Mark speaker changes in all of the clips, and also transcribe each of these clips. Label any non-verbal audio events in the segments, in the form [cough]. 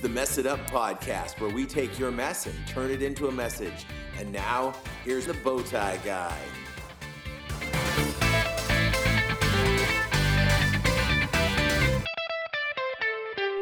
Speaker 1: the Mess It Up podcast, where we take your mess and turn it into a message. And now, here's the Bowtie Guy.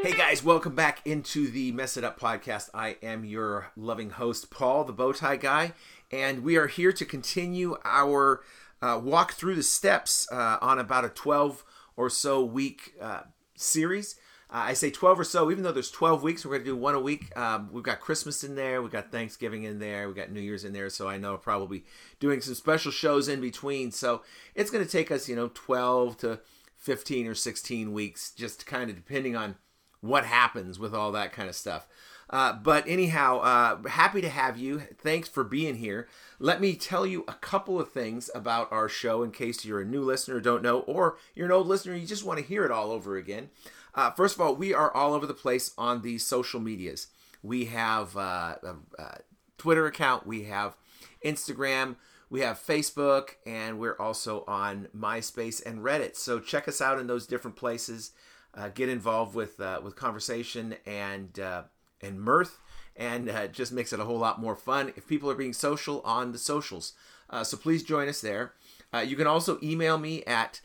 Speaker 1: Hey guys, welcome back into the Mess It Up podcast. I am your loving host, Paul, the Bowtie Guy, and we are here to continue our uh, walk through the steps uh, on about a 12 or so week uh, series. Uh, I say 12 or so, even though there's 12 weeks, we're going to do one a week. Um, we've got Christmas in there, we've got Thanksgiving in there, we've got New Year's in there, so I know probably doing some special shows in between. So it's going to take us, you know, 12 to 15 or 16 weeks, just kind of depending on what happens with all that kind of stuff. Uh, but anyhow, uh, happy to have you. Thanks for being here. Let me tell you a couple of things about our show in case you're a new listener, don't know, or you're an old listener, you just want to hear it all over again. Uh, first of all, we are all over the place on the social medias. We have uh, a, a Twitter account, we have Instagram, we have Facebook, and we're also on MySpace and Reddit. So check us out in those different places. Uh, get involved with uh, with conversation and uh, and mirth, and uh, just makes it a whole lot more fun if people are being social on the socials. Uh, so please join us there. Uh, you can also email me at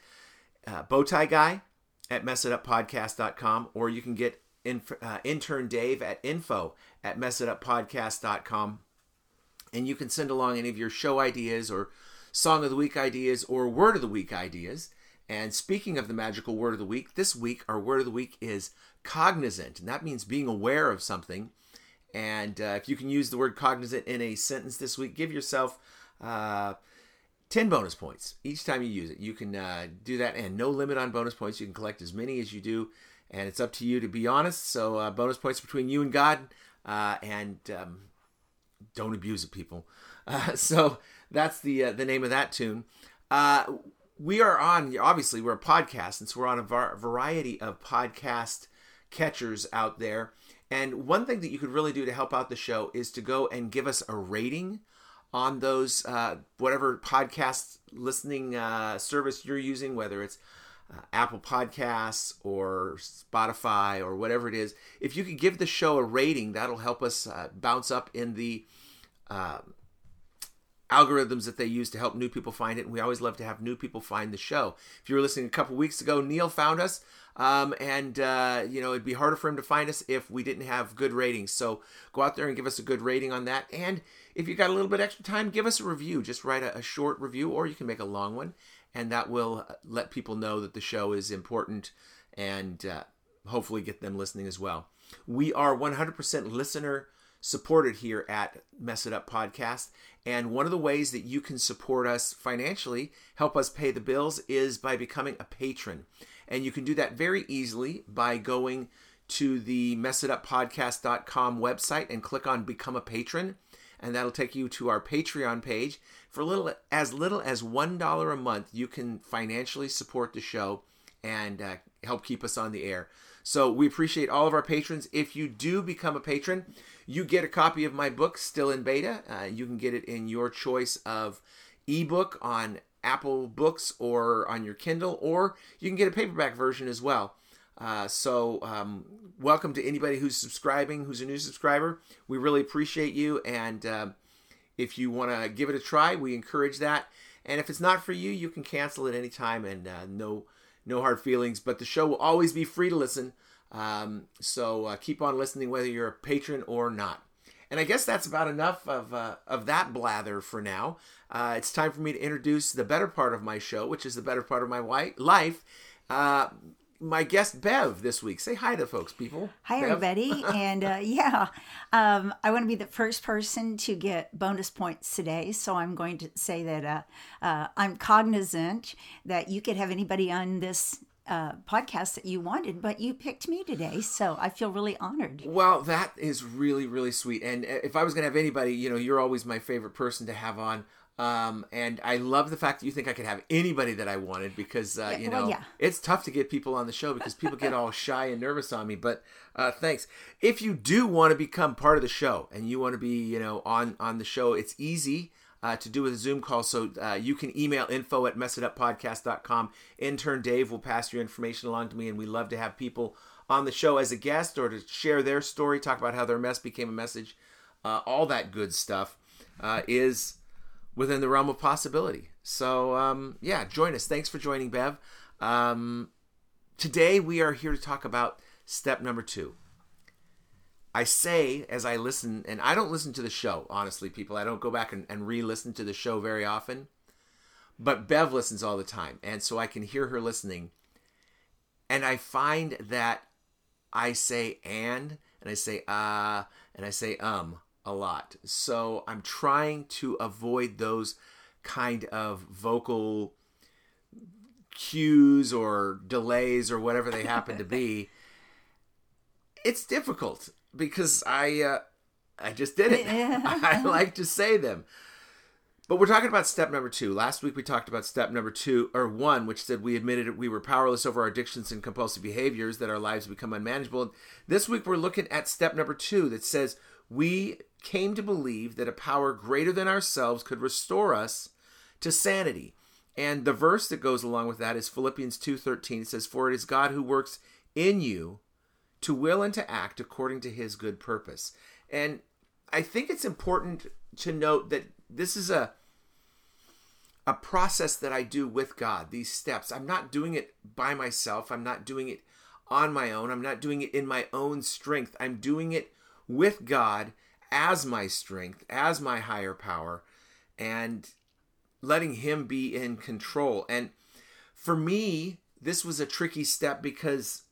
Speaker 1: uh, bowtieguy at messituppodcast.com, or you can get inf- uh, intern Dave at info at messituppodcast.com, and you can send along any of your show ideas or song of the week ideas or word of the week ideas. And speaking of the magical word of the week, this week our word of the week is cognizant, and that means being aware of something. And uh, if you can use the word cognizant in a sentence this week, give yourself uh, 10 bonus points each time you use it. You can uh, do that, and no limit on bonus points. You can collect as many as you do, and it's up to you to be honest. So, uh, bonus points between you and God, uh, and um, don't abuse it, people. [laughs] Uh, so, that's the, the name of that tune we are on obviously we're a podcast and so we're on a var- variety of podcast catchers out there and one thing that you could really do to help out the show is to go and give us a rating on those uh, whatever podcast listening uh, service you're using whether it's uh, apple podcasts or spotify or whatever it is if you could give the show a rating that'll help us uh, bounce up in the um, algorithms that they use to help new people find it. And we always love to have new people find the show. If you were listening a couple weeks ago, Neil found us. Um, and, uh, you know, it'd be harder for him to find us if we didn't have good ratings. So go out there and give us a good rating on that. And if you got a little bit extra time, give us a review. Just write a, a short review, or you can make a long one. And that will uh, let people know that the show is important and uh, hopefully get them listening as well. We are 100% listener supported here at Mess It Up Podcast. And one of the ways that you can support us financially, help us pay the bills, is by becoming a patron. And you can do that very easily by going to the messituppodcast.com website and click on Become a Patron. And that'll take you to our Patreon page. For little as little as $1 a month, you can financially support the show and uh, help keep us on the air. So we appreciate all of our patrons. If you do become a patron, you get a copy of my book still in beta. Uh, you can get it in your choice of ebook on Apple Books or on your Kindle, or you can get a paperback version as well. Uh, so, um, welcome to anybody who's subscribing, who's a new subscriber. We really appreciate you. And uh, if you want to give it a try, we encourage that. And if it's not for you, you can cancel at any time and uh, no, no hard feelings. But the show will always be free to listen. Um, so uh, keep on listening, whether you're a patron or not. And I guess that's about enough of uh, of that blather for now. Uh, it's time for me to introduce the better part of my show, which is the better part of my life. My guest Bev this week. Say hi to folks, people.
Speaker 2: Hi,
Speaker 1: Bev.
Speaker 2: everybody. [laughs] and uh, yeah, um, I want to be the first person to get bonus points today. So I'm going to say that uh, uh, I'm cognizant that you could have anybody on this uh, podcast that you wanted, but you picked me today, so I feel really honored.
Speaker 1: Well, that is really really sweet. And uh, if I was gonna have anybody, you know, you're always my favorite person to have on. Um, and I love the fact that you think I could have anybody that I wanted because uh,
Speaker 2: Yeah,
Speaker 1: you
Speaker 2: well,
Speaker 1: know
Speaker 2: yeah.
Speaker 1: it's tough to get people on the show because people get all [laughs] shy and nervous on me. But uh, thanks. If you do want to become part of the show and you want to be you know on on the show, it's easy uh, to do with a Zoom call. So uh, you can email info at messituppodcast.com. Intern Dave will pass your information along to me, and we love to have people on the show as a guest or to share their story, talk about how their mess became a message, uh, all that good stuff uh, is within the realm of possibility. So, um, yeah, join us. Thanks for joining, Bev. Um, today, we are here to talk about step number two. I say as I listen, and I don't listen to the show, honestly, people. I don't go back and, and re listen to the show very often. But Bev listens all the time. And so I can hear her listening. And I find that I say and, and I say uh, and I say um a lot. So I'm trying to avoid those kind of vocal cues or delays or whatever they happen to be. [laughs] It's difficult because I uh, I just did it. [laughs] I like to say them. But we're talking about step number two. Last week we talked about step number two, or one, which said we admitted we were powerless over our addictions and compulsive behaviors, that our lives become unmanageable. And this week we're looking at step number two that says we came to believe that a power greater than ourselves could restore us to sanity. And the verse that goes along with that is Philippians 2:13. It says, "For it is God who works in you to will and to act according to his good purpose." And I think it's important to note that this is a a process that I do with God, these steps. I'm not doing it by myself. I'm not doing it on my own. I'm not doing it in my own strength. I'm doing it with God as my strength, as my higher power, and letting Him be in control. And for me, this was a tricky step because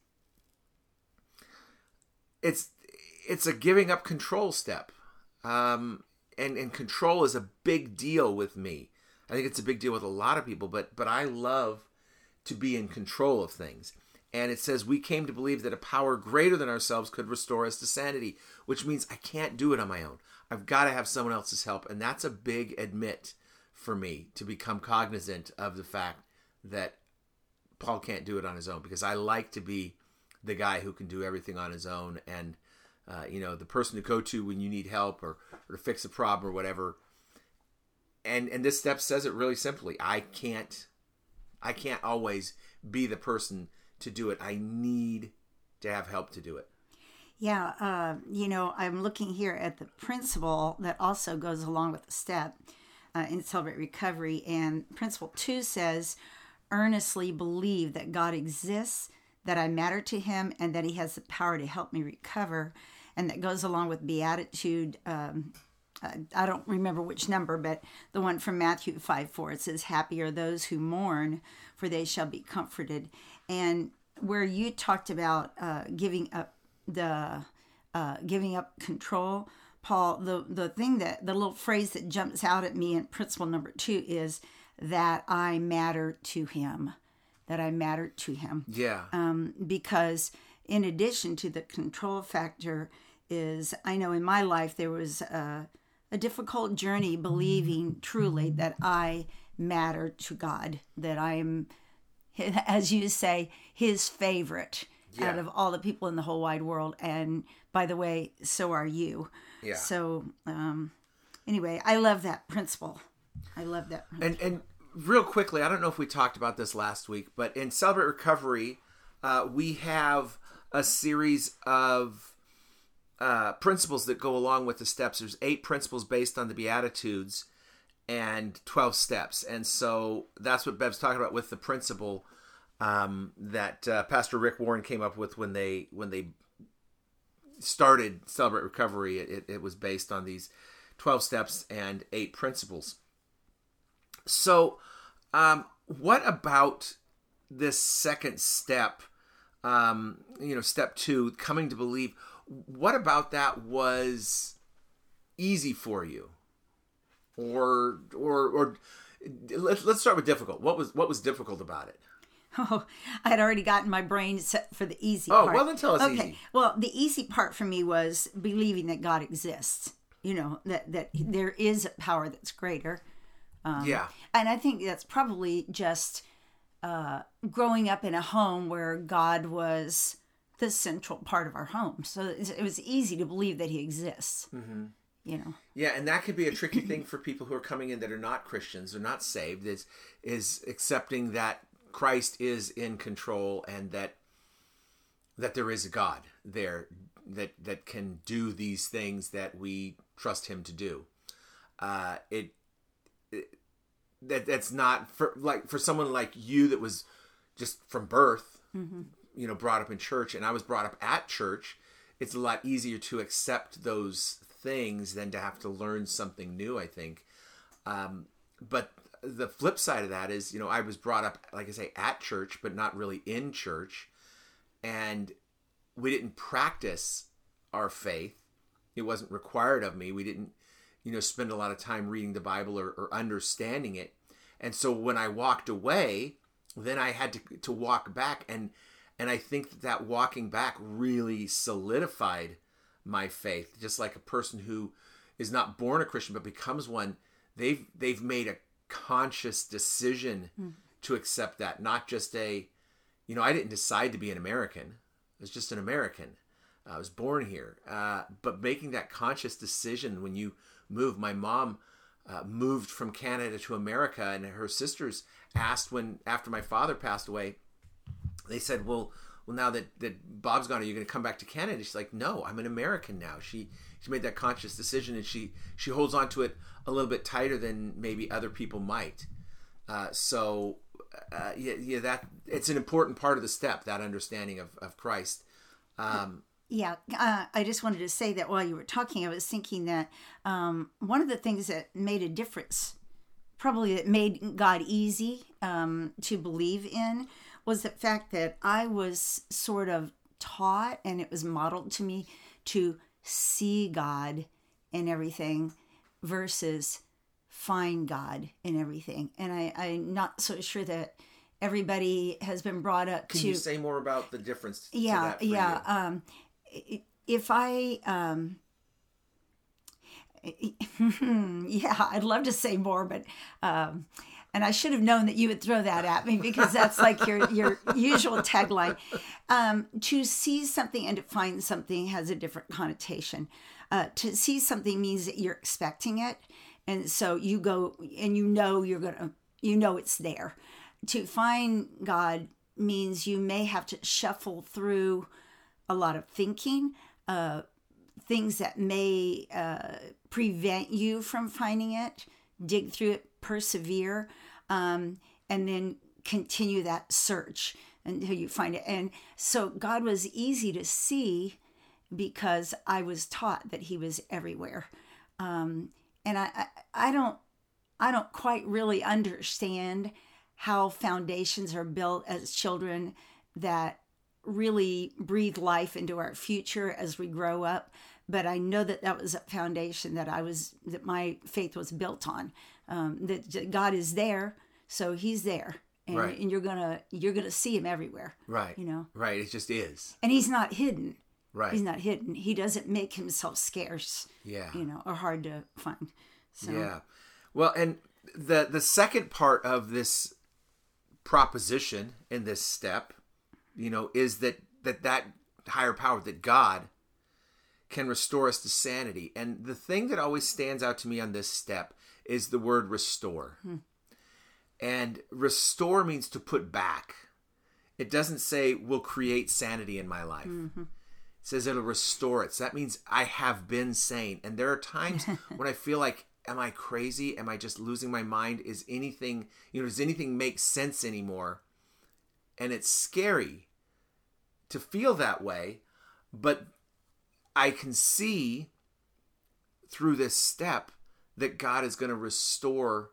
Speaker 1: it's it's a giving up control step. Um, and, and control is a big deal with me. I think it's a big deal with a lot of people, but but I love to be in control of things. And it says we came to believe that a power greater than ourselves could restore us to sanity, which means I can't do it on my own. I've got to have someone else's help, and that's a big admit for me to become cognizant of the fact that Paul can't do it on his own because I like to be the guy who can do everything on his own. And uh, you know the person to go to when you need help or, or to fix a problem or whatever. And and this step says it really simply. I can't i can't always be the person to do it i need to have help to do it
Speaker 2: Yeah, uh, you know, I'm looking here at the principle that also goes along with the step uh, in Celebrate Recovery. And principle two says, earnestly believe that God exists, that I matter to Him, and that He has the power to help me recover. And that goes along with Beatitude. Um, uh, I don't remember which number, but the one from Matthew 5 4. It says, Happy are those who mourn, for they shall be comforted. And where you talked about uh, giving up the uh, giving up control, Paul, the, the thing that the little phrase that jumps out at me in principle number two is that I matter to him. That I matter to him
Speaker 1: yeah
Speaker 2: um, because in addition to the control factor is i know in my life there was a, a difficult journey believing truly that i matter to god that i am [laughs] as you say his favorite out of all the people in the whole wide world. And by the way so are you.
Speaker 1: Yeah.
Speaker 2: so um, anyway i love that principle. I love that
Speaker 1: and and real quickly i don't know if we talked about this last week but in celebrate recovery uh, we have a series of uh, principles that go along with the steps. There's eight principles based on the beatitudes and 12 steps and so that's what bev's talking about with the principle um, that uh, pastor rick warren came up with when they when they started celebrate recovery it, it, was based on these 12 steps and eight principles so, um, what about this second step? Um, you know, step two, coming to believe. What about that was easy for you, or or or let's let's start with difficult. What was what was difficult about it?
Speaker 2: Oh, I had already gotten my brain set for the easy
Speaker 1: Oh,
Speaker 2: part.
Speaker 1: well, then tell us
Speaker 2: okay.
Speaker 1: easy.
Speaker 2: Well, the easy part for me was believing that God exists. You know that that there is a power that's greater,
Speaker 1: yeah,
Speaker 2: and I think that's probably just uh, growing up in a home where God was the central part of our home. So it was easy to believe that He exists. Mm-hmm. You know.
Speaker 1: Yeah, and that could be a tricky [clears throat] thing for people who are coming in that are not Christians or not saved is is accepting that Christ is in control and that that there is a God there that that can do these things that we trust Him to do. Uh, it, it that that's not for like for someone like you that was just from birth, mm-hmm. you know, brought up in church, and I was brought up at church. It's a lot easier to accept those things than to have to learn something new. I think, um, but the flip side of that is, you know, I was brought up, like I say, at church, but not really in church, and we didn't practice our faith. It wasn't required of me. We didn't, you know, spend a lot of time reading the Bible or, or understanding it. And so when I walked away, then I had to to walk back and and I think that, that walking back really solidified my faith. Just like a person who is not born a Christian but becomes one, they've they've made a conscious decision mm. to accept that, not just a, you know, I didn't decide to be an American. I was just an American. I was born here. Uh, but making that conscious decision when you move, my mom uh, moved from Canada to America, and her sisters asked when after my father passed away, they said, "Well, well, now that that Bob's gone, are you going to come back to Canada?" She's like, "No, I'm an American now." She she made that conscious decision, and she she holds on to it a little bit tighter than maybe other people might. Uh, so uh, yeah, yeah, that it's an important part of the step that understanding of of Christ. Um,
Speaker 2: yeah, uh, I just wanted to say that while you were talking, I was thinking that um, one of the things that made a difference, probably that made God easy um, to believe in, was the fact that I was sort of taught and it was modeled to me to see God in everything versus find God in everything. And I, I'm not so sure that everybody has been brought up
Speaker 1: Can
Speaker 2: to.
Speaker 1: you say more about the difference?
Speaker 2: Yeah, yeah. Um, if I, um, [laughs] yeah, I'd love to say more, but, um, and I should have known that you would throw that at me because that's like your your usual tagline. Um, to see something and to find something has a different connotation. Uh, to see something means that you're expecting it, and so you go and you know you're gonna you know it's there. To find God means you may have to shuffle through a lot of thinking, uh, things that may uh, prevent you from finding it, dig through it, persevere, um, and then continue that search until you find it. And so God was easy to see because I was taught that He was everywhere. Um, and I, I, I don't, I don't quite really understand how foundations are built as children that really breathe life into our future as we grow up but i know that that was a foundation that i was that my faith was built on um, that god is there so he's there and, right. and you're gonna you're gonna see him everywhere
Speaker 1: right.
Speaker 2: you know?
Speaker 1: Right it just is.
Speaker 2: And he's not hidden.
Speaker 1: Right.
Speaker 2: He's not hidden. He doesn't make himself scarce
Speaker 1: yeah.
Speaker 2: you know or hard to find so.
Speaker 1: Yeah. Well and the the second part of this proposition in this step you know, is that that that higher power, that God, can restore us to sanity. And the thing that always stands out to me on this step is the word restore. Hmm. And restore means to put back. It doesn't say will create sanity in my life. Mm-hmm. It says it'll restore it. So that means I have been sane. And there are times [laughs] when I feel like, am I crazy? Am I just losing my mind? Is anything, you know, does anything make sense anymore? and it's scary to feel that way, but I can see through this step that God is going to restore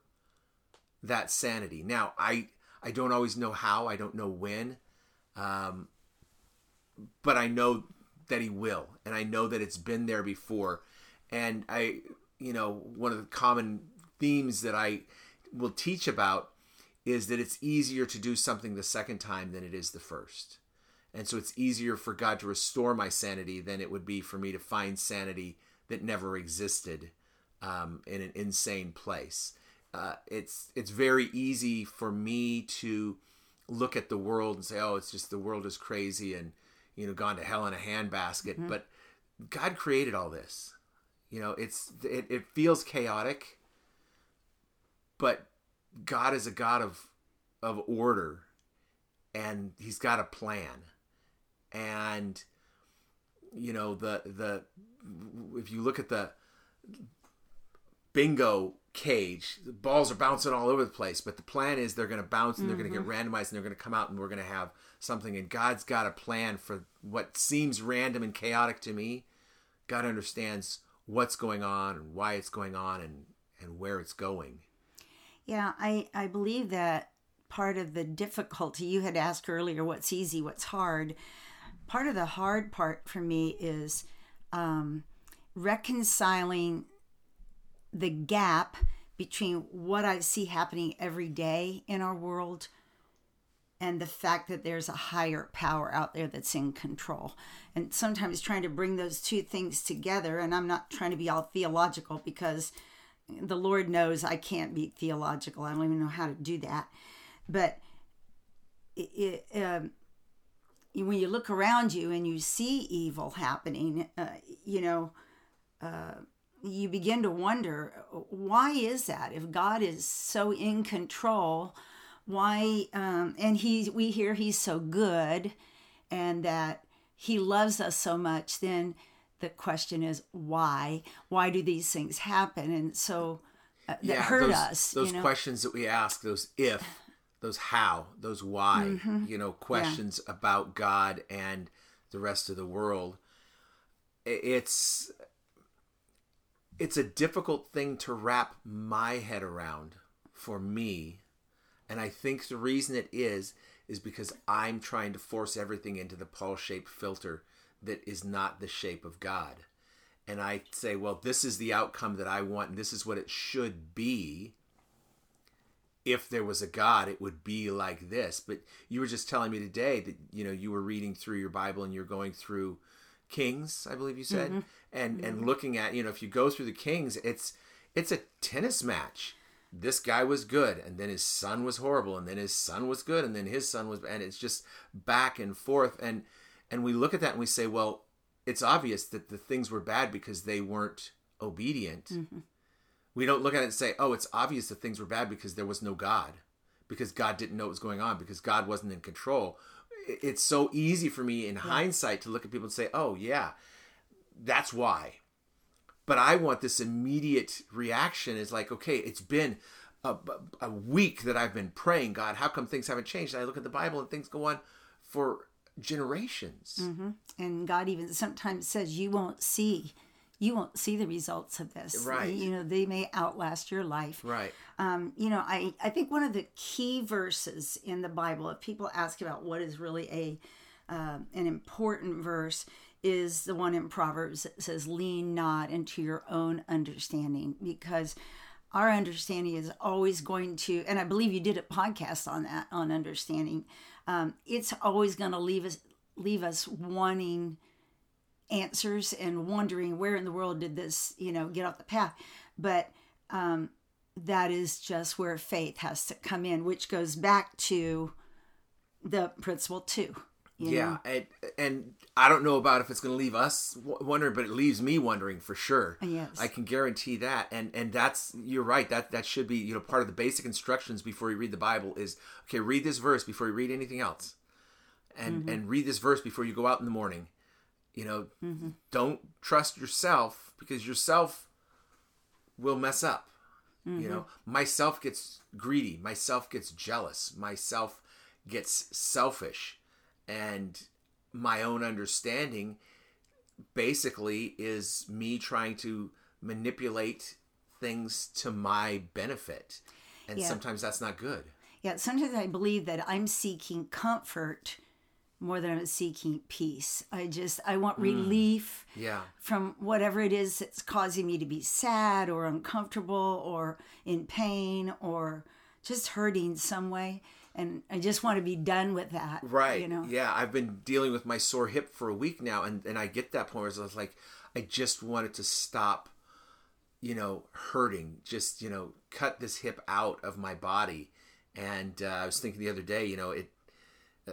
Speaker 1: that sanity. Now, I I don't always know how, I don't know when, um, but I know that He will, and I know that it's been there before. And I, you know, one of the common themes that I will teach about is that it's easier to do something the second time than it is the first. And so it's easier for God to restore my sanity than it would be for me to find sanity that never existed um, in an insane place. Uh, it's it's very easy for me to look at the world and say, "Oh, it's just the world is crazy and you know gone to hell in a handbasket." Mm-hmm. But God created all this. You know, it's it, it feels chaotic, but God is a God of of order and he's got a plan. And you know the the if you look at the bingo cage the balls are bouncing all over the place but the plan is they're going to bounce and they're going to get mm-hmm. randomized and they're going to come out and we're going to have something. And god's got a plan for what seems random and chaotic to me. God understands what's going on and why it's going on and and where it's going.
Speaker 2: Yeah, I, I believe that part of the difficulty you had asked earlier what's easy, what's hard. Part of the hard part for me is um, reconciling the gap between what I see happening every day in our world and the fact that there's a higher power out there that's in control. And sometimes trying to bring those two things together, and I'm not trying to be all theological because the Lord knows I can't be theological. I don't even know how to do that. But it, um, when you look around you and you see evil happening, uh, you know, uh, you begin to wonder why is that? If God is so in control, why? Um, and he, we hear He's so good, and that He loves us so much. Then the question is why? Why do these things happen? And so uh, that hurt
Speaker 1: those,
Speaker 2: us.
Speaker 1: Those
Speaker 2: you know?
Speaker 1: questions that we ask, those if, those how, those why,
Speaker 2: Mm-hmm.
Speaker 1: you know, questions about God and the rest of the world. It's it's a difficult thing to wrap my head around for me. And I think the reason it is is because I'm trying to force everything into the Paul-shaped filter that is not the shape of God and I say, well, this is the outcome that I want, and this is what it should be. If there was a God, it would be like this. But you were just telling me today that you know you were reading through your Bible and you're going through Kings, I believe you said, mm-hmm. and and mm-hmm. looking at you know if you go through the Kings, it's it's a tennis match. This guy was good, and then his son was horrible, and then his son was good, and then his son was, and it's just back and forth, and and we look at that and we say, well, it's obvious that the things were bad because they weren't obedient. Mm-hmm. We don't look at it and say, oh, it's obvious that things were bad because there was no God, because God didn't know what was going on, because God wasn't in control. It's so easy for me in hindsight to look at people and say, oh, yeah, that's why. But I want this immediate reaction is like, okay, it's been a, a week that I've been praying, God, how come things haven't changed? And I look at the Bible and things go on for generations. Mm-hmm.
Speaker 2: and God even sometimes says you won't see you won't see the results of this
Speaker 1: Right.
Speaker 2: you know they may outlast your life
Speaker 1: Right.
Speaker 2: um, you know I, I think one of the key verses in the bible if people ask about what is really a um an important verse is the one in proverbs that says lean not into your own understanding because our understanding is always going to and i believe you did a podcast on that on understanding um, it's always going to leave us leave us wanting answers and wondering where in the world did this you know get off the path but um, that is just where faith has to come in which goes back to the principle too.
Speaker 1: yeah,
Speaker 2: know?
Speaker 1: and and I don't know about if it's going to leave us wondering, but it leaves me wondering for sure.
Speaker 2: Yes.
Speaker 1: I can guarantee that, and and that's you're right. That that should be you know part of the basic instructions before you read the Bible is okay. Read this verse before you read anything else, and
Speaker 2: Mm-hmm.
Speaker 1: and read this verse before you go out in the morning. You know,
Speaker 2: Mm-hmm.
Speaker 1: don't trust yourself because yourself will mess up.
Speaker 2: Mm-hmm.
Speaker 1: You know, myself gets greedy, myself gets jealous, myself gets selfish, and my own understanding basically is me trying to manipulate things to my benefit. And
Speaker 2: Yeah.
Speaker 1: sometimes that's not good.
Speaker 2: yeah sometimes i believe that i'm seeking comfort more than i'm seeking peace i just i want relief
Speaker 1: Yeah.
Speaker 2: from whatever it is that's causing me to be sad or uncomfortable or in pain or just hurting some way and i just want to be done with that
Speaker 1: Right.
Speaker 2: you know
Speaker 1: Yeah. I've been dealing with my sore hip for a week now, and, and I get that point where it's like, I just want it to stop, you know, hurting. Just, you know, cut this hip out of my body. And uh, I was thinking the other day, you know, it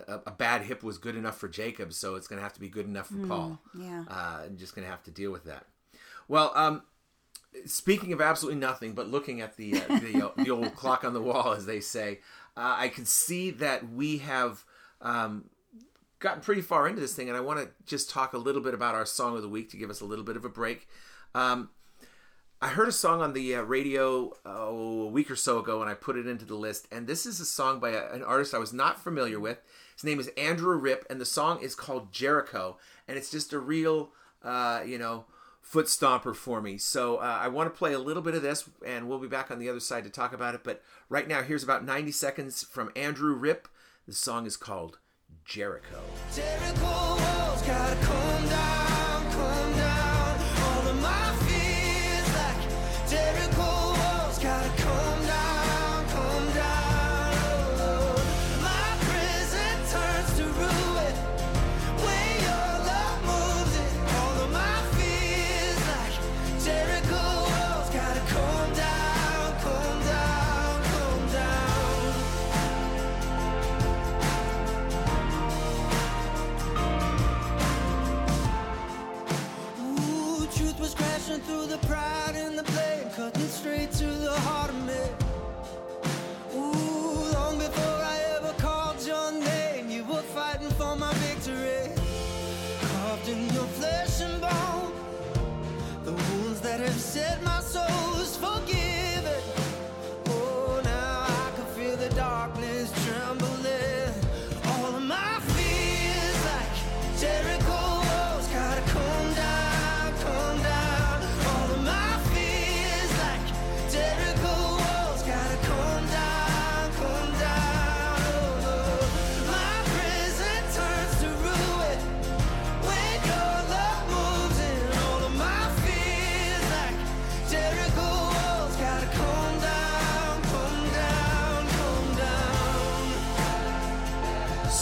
Speaker 1: a, a bad hip was good enough for Jacob, so it's going to have to be good enough for Paul.
Speaker 2: yeah
Speaker 1: Uh, I'm just going to have to deal with that. Well, um, speaking of absolutely nothing, but looking at the uh, the, uh, the old [laughs] clock on the wall, as they say, uh, I can see that we have um, gotten pretty far into this thing, and I want to just talk a little bit about our song of the week to give us a little bit of a break. Um, I heard a song on the uh, radio oh, a week or so ago, and I put it into the list. And this is a song by a, an artist I was not familiar with. His name is Andrew Ripp, and the song is called Jericho. And it's just a real, uh, you know, foot stomper for me. So uh, I want to play a little bit of this, and we'll be back on the other side to talk about it. But right now, here's about 90 seconds from Andrew Ripp. The song is called Jericho. Jericho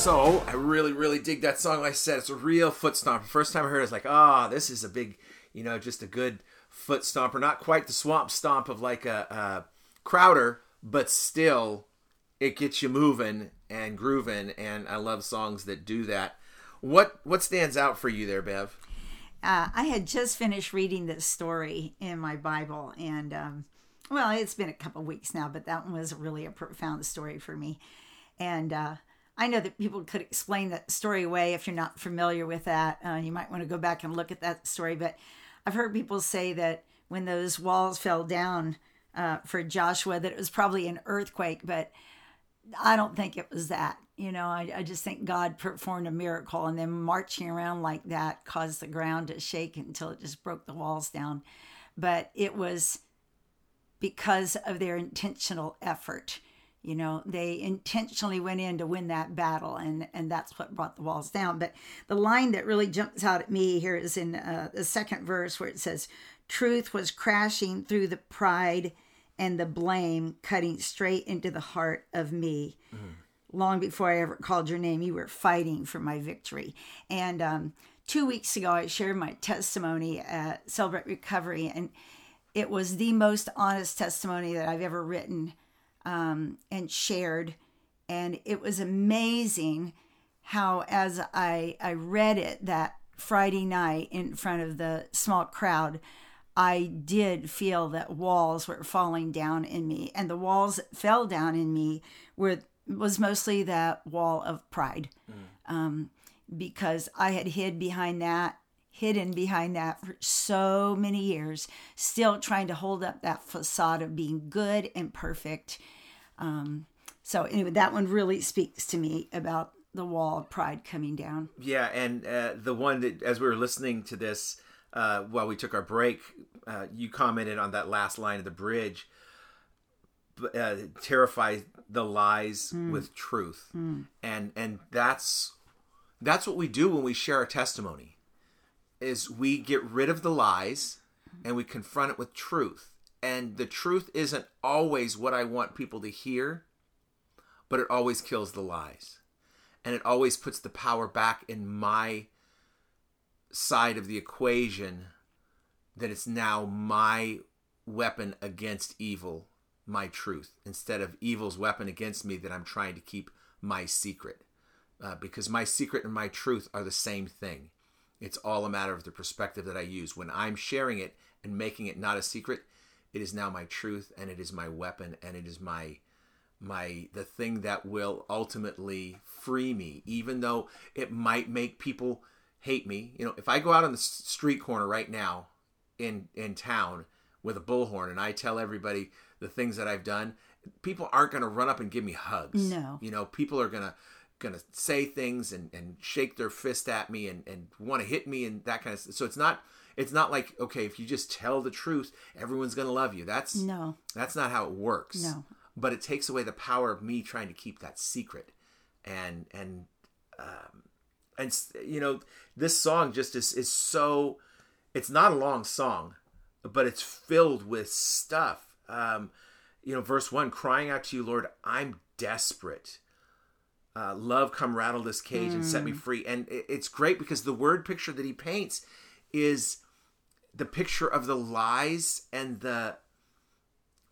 Speaker 1: So I really, really dig that song. Like I said, it's a real foot stomper. First time I heard it, I was like, ah, this is a big, you know, just a good foot stomper. Not quite the swamp stomp of like a, a Crowder, but still, it gets you moving and grooving. And I love songs that do that. What what stands out for you there, Bev?
Speaker 2: Uh, I had just finished reading this story in my Bible, and um, well, it's been a couple weeks now, but that one was really a profound story for me. And uh, I know that people could explain that story away if you're not familiar with that. Uh, you might want to go back and look at that story. But I've heard people say that when those walls fell down uh, for Joshua, that it was probably an earthquake, but I don't think it was that. You know, I, I just think God performed a miracle and then marching around like that caused the ground to shake until it just broke the walls down. But it was because of their intentional effort. You know, they intentionally went in to win that battle, and, and that's what brought the walls down. But the line that really jumps out at me here is in uh, the second verse where it says, Truth was crashing through the pride and the blame, cutting straight into the heart of me. Long before I ever called your name, you were fighting for my victory. And um, two weeks ago, I shared my testimony at Celebrate Recovery, and it was the most honest testimony that I've ever written um, and shared. And it was amazing how, as I, I read it that Friday night in front of the small crowd, I did feel that walls were falling down in me. And the walls that fell down in me were was mostly that wall of pride. Um, because I had hid behind that, hidden behind that for so many years, still trying to hold up that facade of being good and perfect. Um, so anyway, that one really speaks to me about the wall of pride coming down.
Speaker 1: Yeah, and uh, the one that as we were listening to this uh, while we took our break, uh, you commented on that last line of the bridge. Uh, terrify the lies with truth, and and that's that's what we do when we share our testimony. Is we get rid of the lies and we confront it with truth. And the truth isn't always what I want people to hear, but it always kills the lies. And it always puts the power back in my side of the equation that it's now my weapon against evil, my truth, instead of evil's weapon against me that I'm trying to keep my secret. Uh, because my secret and my truth are the same thing. It's all a matter of the perspective that I use. When I'm sharing it and making it not a secret, it is now my truth and it is my weapon and it is my my the thing that will ultimately free me even though it might make people hate me you know if i go out on the street corner right now in in town with a bullhorn and i tell everybody the things that i've done people aren't going to run up and give me hugs
Speaker 2: No.
Speaker 1: you know people are going to going to say things and and shake their fist at me and and want to hit me and that kind of stuff so it's not it's not like okay if you just tell the truth everyone's going to love you that's
Speaker 2: No.
Speaker 1: that's not how it works.
Speaker 2: No.
Speaker 1: But it takes away the power of me trying to keep that secret. And and um and you know, this song just is is so it's not a long song, but it's filled with stuff. Um you know, verse 1 crying out to you, Lord, I'm desperate. Uh, love come rattle this cage and set me free. And it- it's great because the word picture that he paints is the picture of the lies and the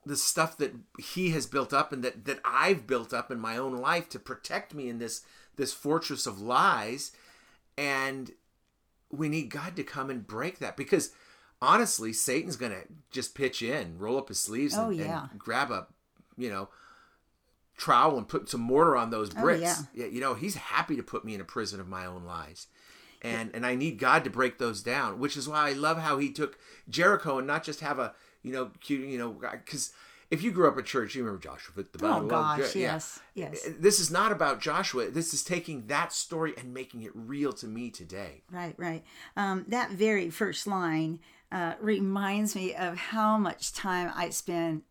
Speaker 1: the stuff that he has built up and that that I've built up in my own life to protect me in this this fortress of lies. And we need God to come and break that because honestly Satan's going to just pitch in roll up his sleeves and,
Speaker 2: Oh, yeah.
Speaker 1: and grab a you know trowel and put some mortar on those bricks
Speaker 2: Oh, yeah.
Speaker 1: you know he's happy to put me in a prison of my own lies and and I need God to break those down, which is why I love how he took Jericho and not just have a you know cute you know because if you grew up at church, you remember Joshua the
Speaker 2: Oh
Speaker 1: battle.
Speaker 2: gosh,
Speaker 1: Yeah.
Speaker 2: yes, yes.
Speaker 1: This is not about Joshua. This is taking that story and making it real to me today.
Speaker 2: Right, right. Um, that very first line uh, reminds me of how much time I spent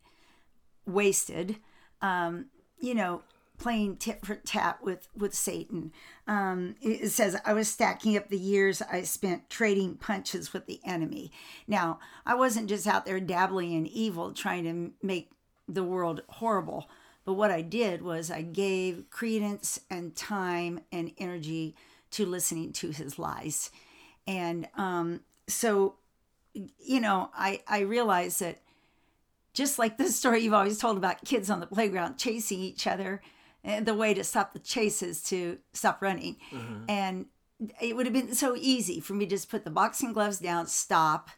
Speaker 2: wasted, um, you know, playing tit for tat with with Satan. Um, it says I was stacking up the years I spent trading punches with the enemy. Now I wasn't just out there dabbling in evil, trying to make the world horrible. But what I did was I gave credence and time and energy to listening to his lies. And um, so, you know, I, I realized that just like the story you've always told about kids on the playground chasing each other, eh, the way to stop the chase is to stop running. And it would have been so easy for me to just put the boxing gloves down, stop,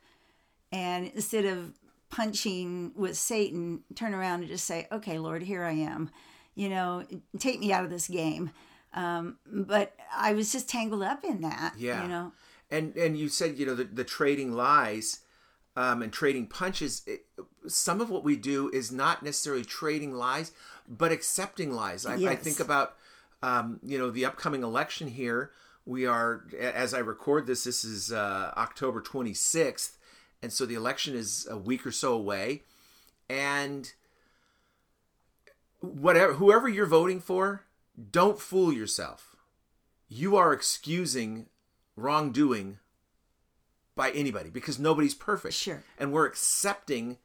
Speaker 2: and instead of punching with Satan, turn around and just say, okay, Lord, here I am. You know, take me out of this game. Um, but I was just tangled up in that.
Speaker 1: Yeah.
Speaker 2: You know,
Speaker 1: And and you said you know the, the trading lies um, and trading punches. It, some of what we do is not necessarily trading lies, but accepting lies. I, I think about um, you know the upcoming election here. We are as I record this. This is uh, October twenty sixth, and so the election is a week or so away, and whatever whoever you're voting for, don't fool yourself. You are excusing wrongdoing by anybody because nobody's perfect.
Speaker 2: Sure.
Speaker 1: And we're accepting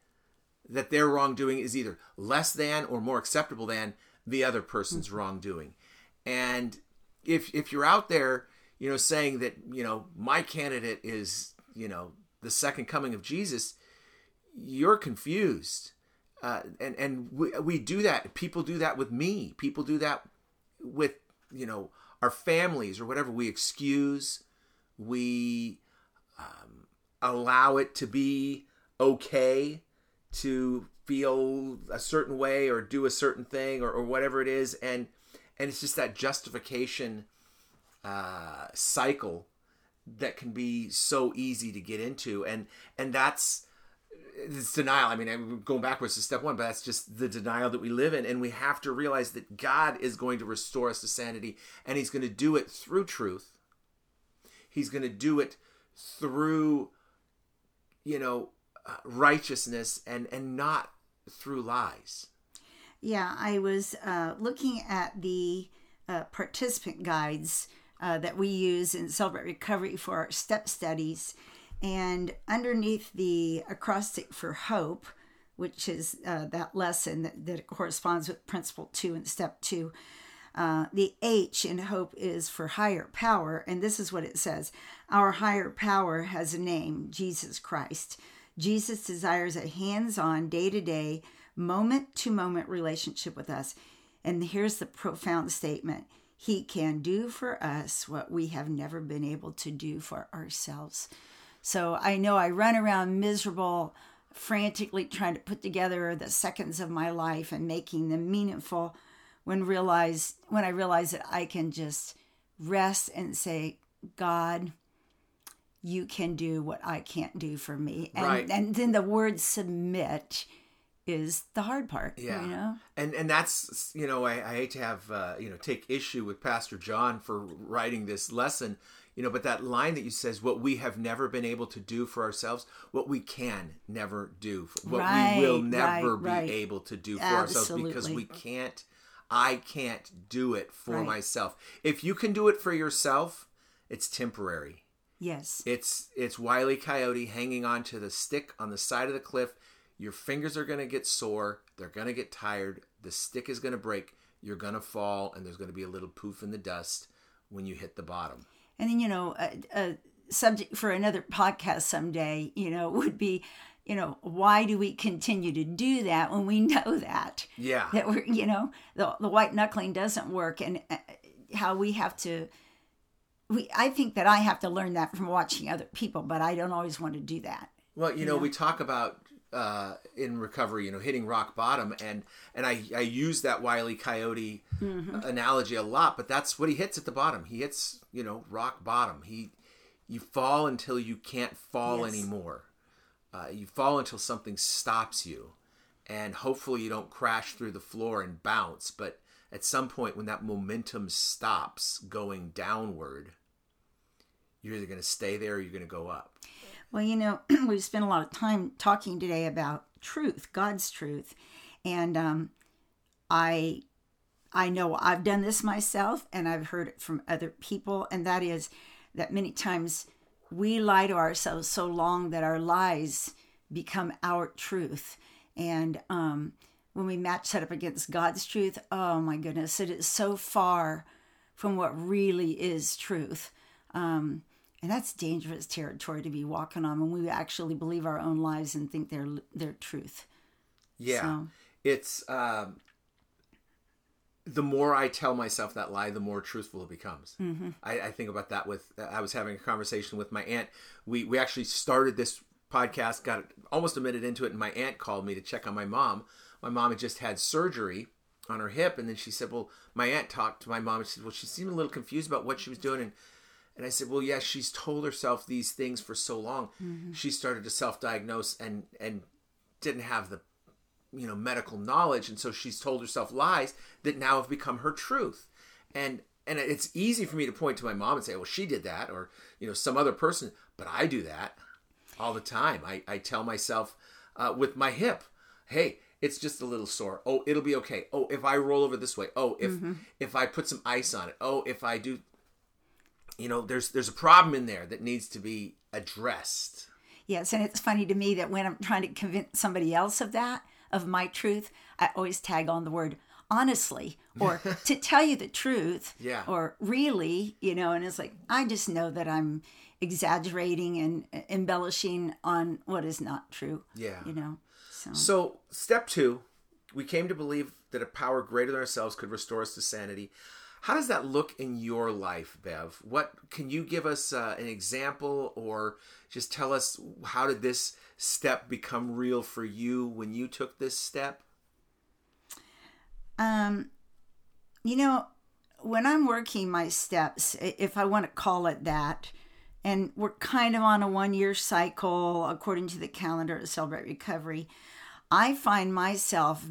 Speaker 1: that their wrongdoing is either less than or more acceptable than the other person's wrongdoing. And if if you're out there, you know, saying that, you know, my candidate is, you know, the second coming of Jesus, you're confused. Uh, and and we, we do that. People do that with me. People do that with you know our families or whatever. We excuse, we allow it to be okay to feel a certain way or do a certain thing or, or whatever it is, and and it's just that justification uh, cycle that can be so easy to get into, and and that's it's denial. I mean, I'm going backwards to step one, but that's just the denial that we live in. And we have to realize that God is going to restore us to sanity, and He's going to do it through truth. He's going to do it through, you know, uh, righteousness and and not through lies.
Speaker 2: Yeah, I was uh, looking at the uh, participant guides uh, that we use in Celebrate Recovery for our step studies. And underneath the acrostic for hope, which is uh, that lesson that, that corresponds with principle two and step two, uh, the H in hope is for higher power. And this is what it says Our higher power has a name, Jesus Christ. Jesus desires a hands on, day to day, moment to moment relationship with us. And here's the profound statement He can do for us what we have never been able to do for ourselves. So I know I run around miserable, frantically trying to put together the seconds of my life and making them meaningful when realize when I realize that I can just rest and say, God, you can do what I can't do for me. And
Speaker 1: Right.
Speaker 2: and then the word submit is the hard part.
Speaker 1: Yeah.
Speaker 2: You know?
Speaker 1: and and that's you know I, I hate to have uh, you know take issue with Pastor John for writing this lesson, you know, but that line that you says what we have never been able to do for ourselves, what we can never do, what we will never
Speaker 2: right,
Speaker 1: be
Speaker 2: right.
Speaker 1: able to do for ourselves because we can't. I can't do it for
Speaker 2: Right.
Speaker 1: myself. If you can do it for yourself, it's temporary.
Speaker 2: Yes.
Speaker 1: It's it's Wiley Coyote hanging on to the stick on the side of the cliff. Your fingers are going to get sore. They're going to get tired. The stick is going to break. You're going to fall, and there's going to be a little poof in the dust when you hit the bottom.
Speaker 2: And then, you know, a, a subject for another podcast someday, you know, [laughs] would be, you know, why do we continue to do that when we [laughs] know that?
Speaker 1: Yeah.
Speaker 2: That we're, you know, the, the white knuckling doesn't work and uh, how we have to, we, I think that I have to learn that from watching other people, but I don't always want to do that.
Speaker 1: Well, you know, we talk about uh, in recovery, you know, hitting rock bottom, and and I I use that Wiley Coyote analogy a lot, but that's what he hits at the bottom. He hits, you know, rock bottom. He you fall until you can't fall
Speaker 2: Yes.
Speaker 1: anymore. Uh, you fall until something stops you, and hopefully you don't crash through the floor and bounce. But at some point, when that momentum stops going downward, you're either going to stay there or you're going to go up.
Speaker 2: Well, you know, [clears throat] we've spent a lot of time talking today about truth, God's truth, and um, I, I know I've done this myself, and I've heard it from other people, and that is that many times we lie to ourselves so long that our lies become our truth, and um, when we match that up against God's truth, oh my goodness, it is so far from what really is truth. Um, and that's dangerous territory to be walking on when we actually believe our own lies and think they're they're truth.
Speaker 1: Yeah.
Speaker 2: So-
Speaker 1: It's um the more I tell myself that lie, the more truthful it becomes. Mm-hmm. I, I think about that with I was having a conversation with my aunt. We we actually started this podcast, got almost a minute into it, and my aunt called me to check on my mom. My mom had just had surgery on her hip, and then she said, "Well, my aunt talked to my mom and she said, well, she seemed a little confused about what she was doing." And and I said, "Well, yes, she's told herself these things for so long. She started to self-diagnose and and didn't have the you know medical knowledge and so she's told herself lies that now have become her truth. And and it's easy for me to point to my mom and say well she did that or you know some other person but i do that all the time. I, I tell myself uh, with my hip hey it's just a little sore. Oh it'll be okay. Oh if i roll over this way. Oh if if i put some ice on it. Oh if i do you know there's there's a problem in there that needs to be addressed.
Speaker 2: Yes, and it's funny to me that when I'm trying to convince somebody else of that, of my truth, I always tag on the word honestly or [laughs] to tell you the truth
Speaker 1: Yeah.
Speaker 2: or really, you know, and it's like I just know that I'm exaggerating and embellishing on what is not true.
Speaker 1: Yeah.
Speaker 2: You know. So
Speaker 1: So, step two, we came to believe that a power greater than ourselves could restore us to sanity. How does that look in your life, Bev? What can you give us uh, an example, or just tell us how did this step become real for you when you took this step?
Speaker 2: Um, you know, when I'm working my steps, if I want to call it that, and we're kind of on a one year cycle according to the calendar to celebrate recovery, I find myself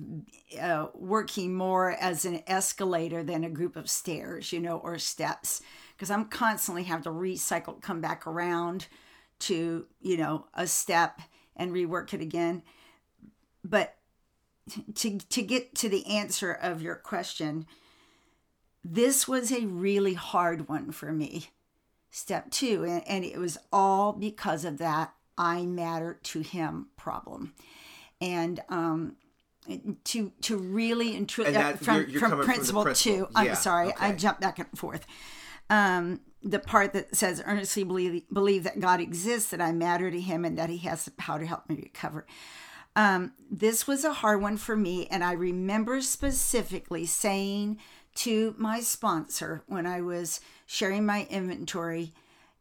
Speaker 2: uh, working more as an escalator than a group of stairs, you know, or steps, because I'm constantly have to recycle, come back around to, you know, a step and rework it again. But to to get to the answer of your question, this was a really hard one for me. Step two, and, and it was all because of that I matter to him problem, and um, to to really and truly
Speaker 1: that-
Speaker 2: from,
Speaker 1: you're- you're
Speaker 2: from
Speaker 1: coming from
Speaker 2: principle
Speaker 1: principle.
Speaker 2: two. I'm
Speaker 1: Yeah,
Speaker 2: sorry, I
Speaker 1: okay.
Speaker 2: jumped back and forth. Um, the part that says earnestly believe believe that God exists, that I matter to Him, and that He has the power to help me recover Um, this was a hard one for me and i remember specifically saying to my sponsor when i was sharing my inventory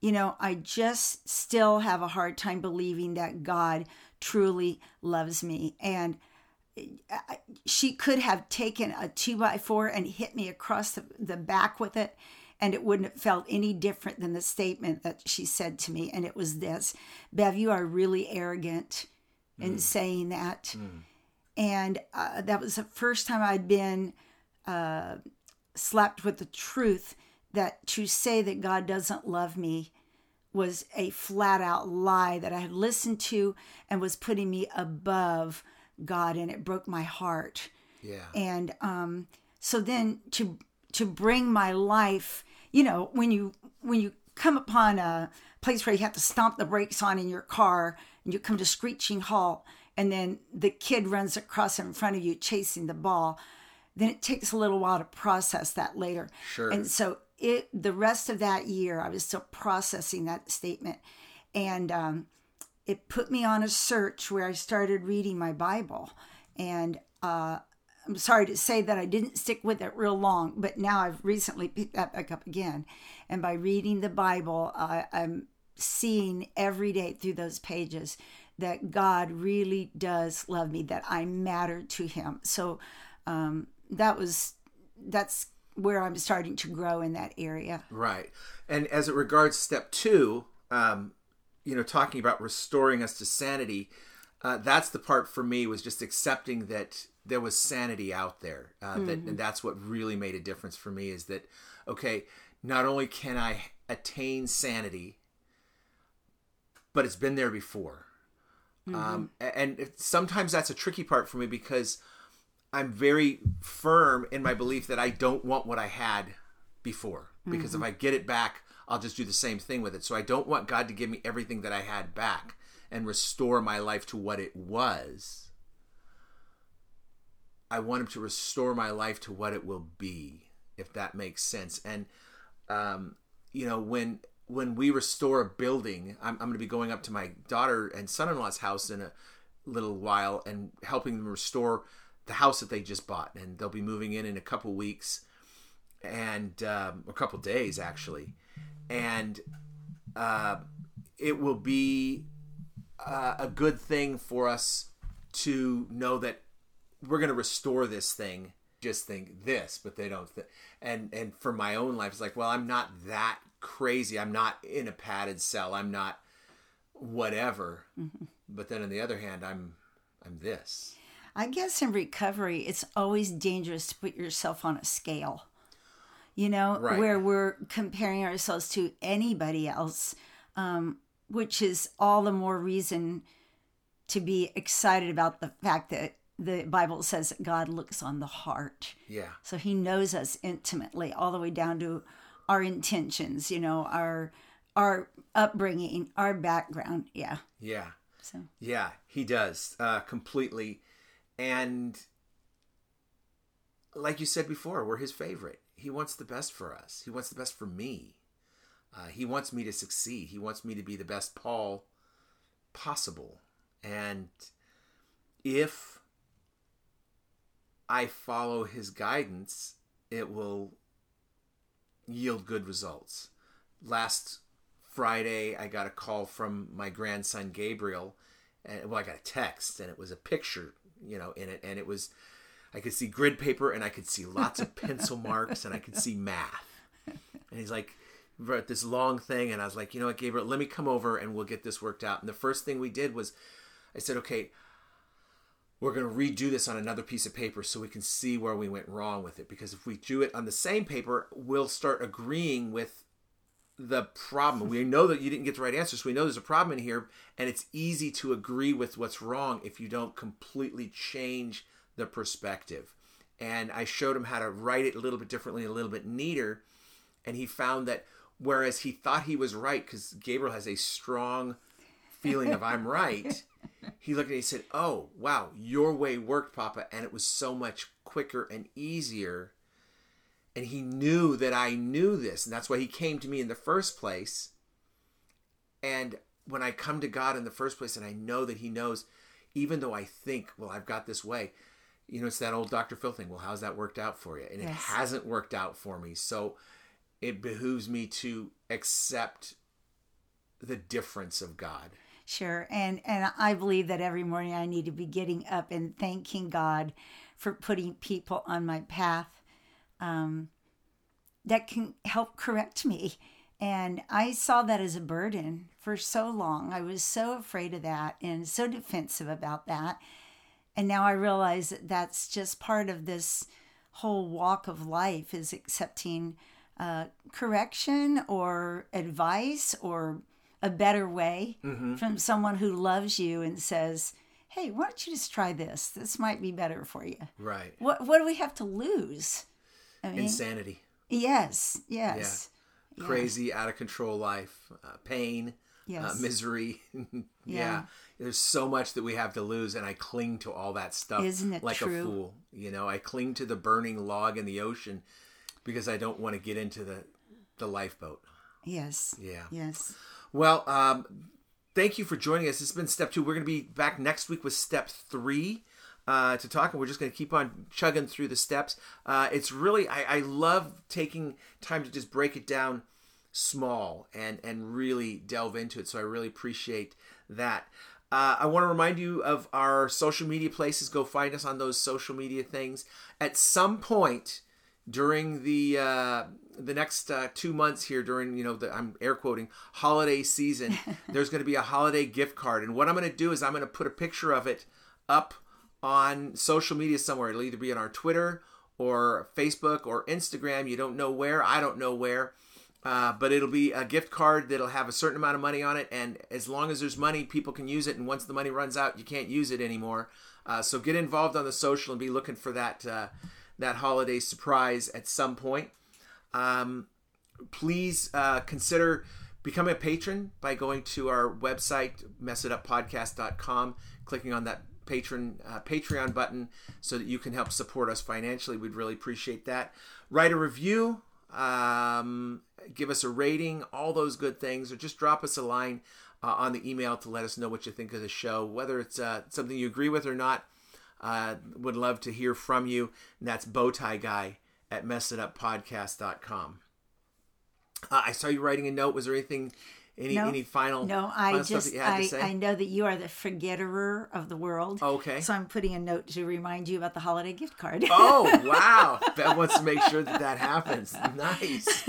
Speaker 2: you know i just still have a hard time believing that god truly loves me. And she could have taken a two by four and hit me across the, the back with it and it wouldn't have felt any different than the statement that she said to me and it was this bev you are really arrogant in mm. saying that mm. and uh, that was the first time i'd been uh, slapped with the truth that to say that god doesn't love me was a flat out lie that i had listened to and was putting me above God and it broke my heart.
Speaker 1: Yeah.
Speaker 2: And um, so then to to bring my life, you know, when you when you come upon a place where you have to stomp the brakes on in your car and you come to screeching halt and then the kid runs across in front of you chasing the ball, then it takes a little while to process that later.
Speaker 1: Sure.
Speaker 2: And so it the rest of that year I was still processing that statement. And um, it put me on a search where I started reading my Bible. And uh, I'm sorry to say that I didn't stick with it real long, but now I've recently picked that back up again. And by reading the Bible, uh, I'm seeing every day through those pages that God really does love me, that I matter to Him. So um, that was, that's where I'm starting to grow in that area.
Speaker 1: Right. And as it regards step two, um, you know, talking about restoring us to sanity, uh, that's the part for me was just accepting that there was sanity out there. Uh, mm-hmm. That and that's what really made a difference for me is that okay, not only can I attain sanity, but it's been there before. Mm-hmm. Um, and sometimes that's a tricky part for me because I'm very firm in my belief that I don't want what I had before. Because mm-hmm. if I get it back, I'll just do the same thing with it. So I don't want God to give me everything that I had back and restore my life to what it was. I want Him to restore my life to what it will be, if that makes sense. And, um, you know, when when we restore a building, I'm, I'm going to be going up to my daughter and son-in-law's house in a little while and helping them restore the house that they just bought, and they'll be moving in in a couple weeks and um, a couple days actually and uh, it will be uh, a good thing for us to know that we're going to restore this thing just think this but they don't th- and and for my own life it's like well i'm not that crazy i'm not in a padded cell i'm not whatever mm-hmm. but then on the other hand i'm i'm this
Speaker 2: i guess in recovery it's always dangerous to put yourself on a scale you know, right. where we're comparing ourselves to anybody else, um, which is all the more reason to be excited about the fact that the Bible says that God looks on the heart.
Speaker 1: Yeah.
Speaker 2: So he knows us intimately, all the way down to our intentions, you know, our our upbringing, our background. Yeah.
Speaker 1: Yeah. So. Yeah, he does uh, completely, and like you said before, we're his favorite he wants the best for us. He wants the best for me. Uh, he wants me to succeed. He wants me to be the best Paul possible. And if I follow his guidance, it will yield good results. Last Friday, I got a call from my grandson Gabriel, and well, I got a text, and it was a picture, you know, in it, and it was I could see grid paper and I could see lots of [laughs] pencil marks and I could see math. And he's like, wrote this long thing, and I was like, you know what, Gabriel, let me come over and we'll get this worked out. And the first thing we did was, I said, okay, we're going to redo this on another piece of paper so we can see where we went wrong with it. Because if we do it on the same paper, we'll start agreeing with the problem. We know that you didn't get the right answer, so we know there's a problem in here, and it's easy to agree with what's wrong if you don't completely change the perspective. And I showed him how to write it a little bit differently, a little bit neater. And he found that whereas he thought he was right, because Gabriel has a strong feeling of I'm right, he looked at me and said, Oh, wow, your way worked, Papa. And it was so much quicker and easier. And he knew that I knew this. And that's why he came to me in the first place. And when I come to God in the first place and I know that he knows, even though I think, well, I've got this way, you know, it's that old Dr. Phil thing. Well, how's that worked out for you? And yes. it hasn't worked out for me. So it behooves me to accept the difference of God.
Speaker 2: Sure. And and I believe that every morning I need to be getting up and thanking God for putting people on my path um, that can help correct me. And I saw that as a burden for so long. I was so afraid of that and so defensive about that. And now I realize that that's just part of this whole walk of life is accepting uh, correction or advice or a better way
Speaker 1: Mm-hmm.
Speaker 2: from someone who loves you and says, "Hey, why don't you just try this? This might be better for you."
Speaker 1: Right.
Speaker 2: What what do we have to lose? I mean,
Speaker 1: Insanity.
Speaker 2: yes, yes,
Speaker 1: Crazy, out of control life, uh, pain, uh, misery. [laughs] yeah.
Speaker 2: Yeah.
Speaker 1: There's so much that we have to lose, and I cling to all that stuff
Speaker 2: Isn't it
Speaker 1: like a fool. You know, I cling to the burning log in the ocean because I don't want to get into the, the lifeboat.
Speaker 2: yes,
Speaker 1: Yeah.
Speaker 2: yes.
Speaker 1: Well, um, thank you for joining us. Has been step two. We're going to be back next week with step three uh, to talk, and we're just going to keep on chugging through the steps. Uh, it's really, I, I love taking time to just break it down small and and really delve into it. So I really appreciate that. Uh, I want to remind you of our social media places. Go find us on those social media things. At some point during the uh, the next uh, two months here, during you know the I'm air quoting holiday season, [laughs] there's going to be a holiday gift card, and what I'm going to do is I'm going to put a picture of it up on social media somewhere. It'll either be on our Twitter or Facebook or Instagram. You don't know where. I don't know where. Uh, but it'll be a gift card that'll have a certain amount of money on it, and as long as there's money, people can use it. And once the money runs out, you can't use it anymore. Uh, so get involved on the social and be looking for that uh, that holiday surprise at some point. Um, please uh, consider becoming a patron by going to our website messituppodcast.com clicking on that patron uh, patreon button so that you can help support us financially. We'd really appreciate that. Write a review um, give us a rating. All those good things or just drop us a line uh, on the email to let us know what you think of the show whether it's uh, something you agree with or not uh, would love to hear from you and that's bowtie guy at messituppodcast.com uh, I saw you writing a note. Was there anything, any
Speaker 2: No.
Speaker 1: any final?
Speaker 2: No, I
Speaker 1: final
Speaker 2: just
Speaker 1: that you had
Speaker 2: I? I know that you are the forgetterer of the world.
Speaker 1: Okay.
Speaker 2: So I'm putting a note to remind you about the holiday gift card.
Speaker 1: Oh wow! [laughs] Bev wants to make sure that that happens. Nice,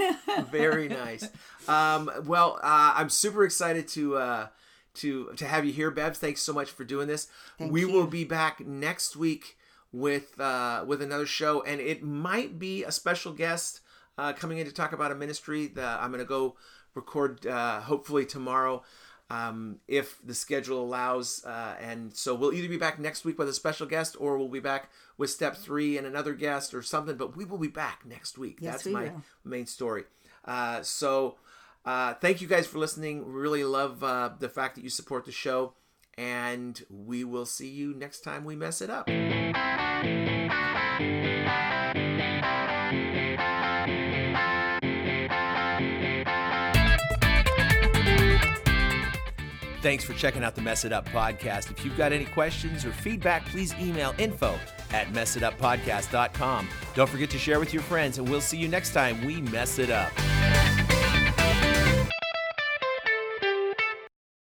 Speaker 1: very nice. Um, well, uh, I'm super excited to uh, to to have you here, Bev. Thanks so much for doing this.
Speaker 2: Thank
Speaker 1: we
Speaker 2: you.
Speaker 1: will be back next week with uh, with another show, and it might be a special guest uh, coming in to talk about a ministry that I'm going to go record uh, hopefully tomorrow. Um, if the schedule allows, uh, and so we'll either be back next week with a special guest, or we'll be back with step three and another guest or something. But we will be back next week.
Speaker 2: Yes,
Speaker 1: That's
Speaker 2: we
Speaker 1: my
Speaker 2: will.
Speaker 1: main story. Uh, so uh, thank you guys for listening. Really love uh, the fact that you support the show, and we will see you next time we mess it up. Thanks for checking out the Mess It Up podcast. If you've got any questions or feedback, please email info at messituppodcast.com. Don't forget to share with your friends, and we'll see you next time we mess it up.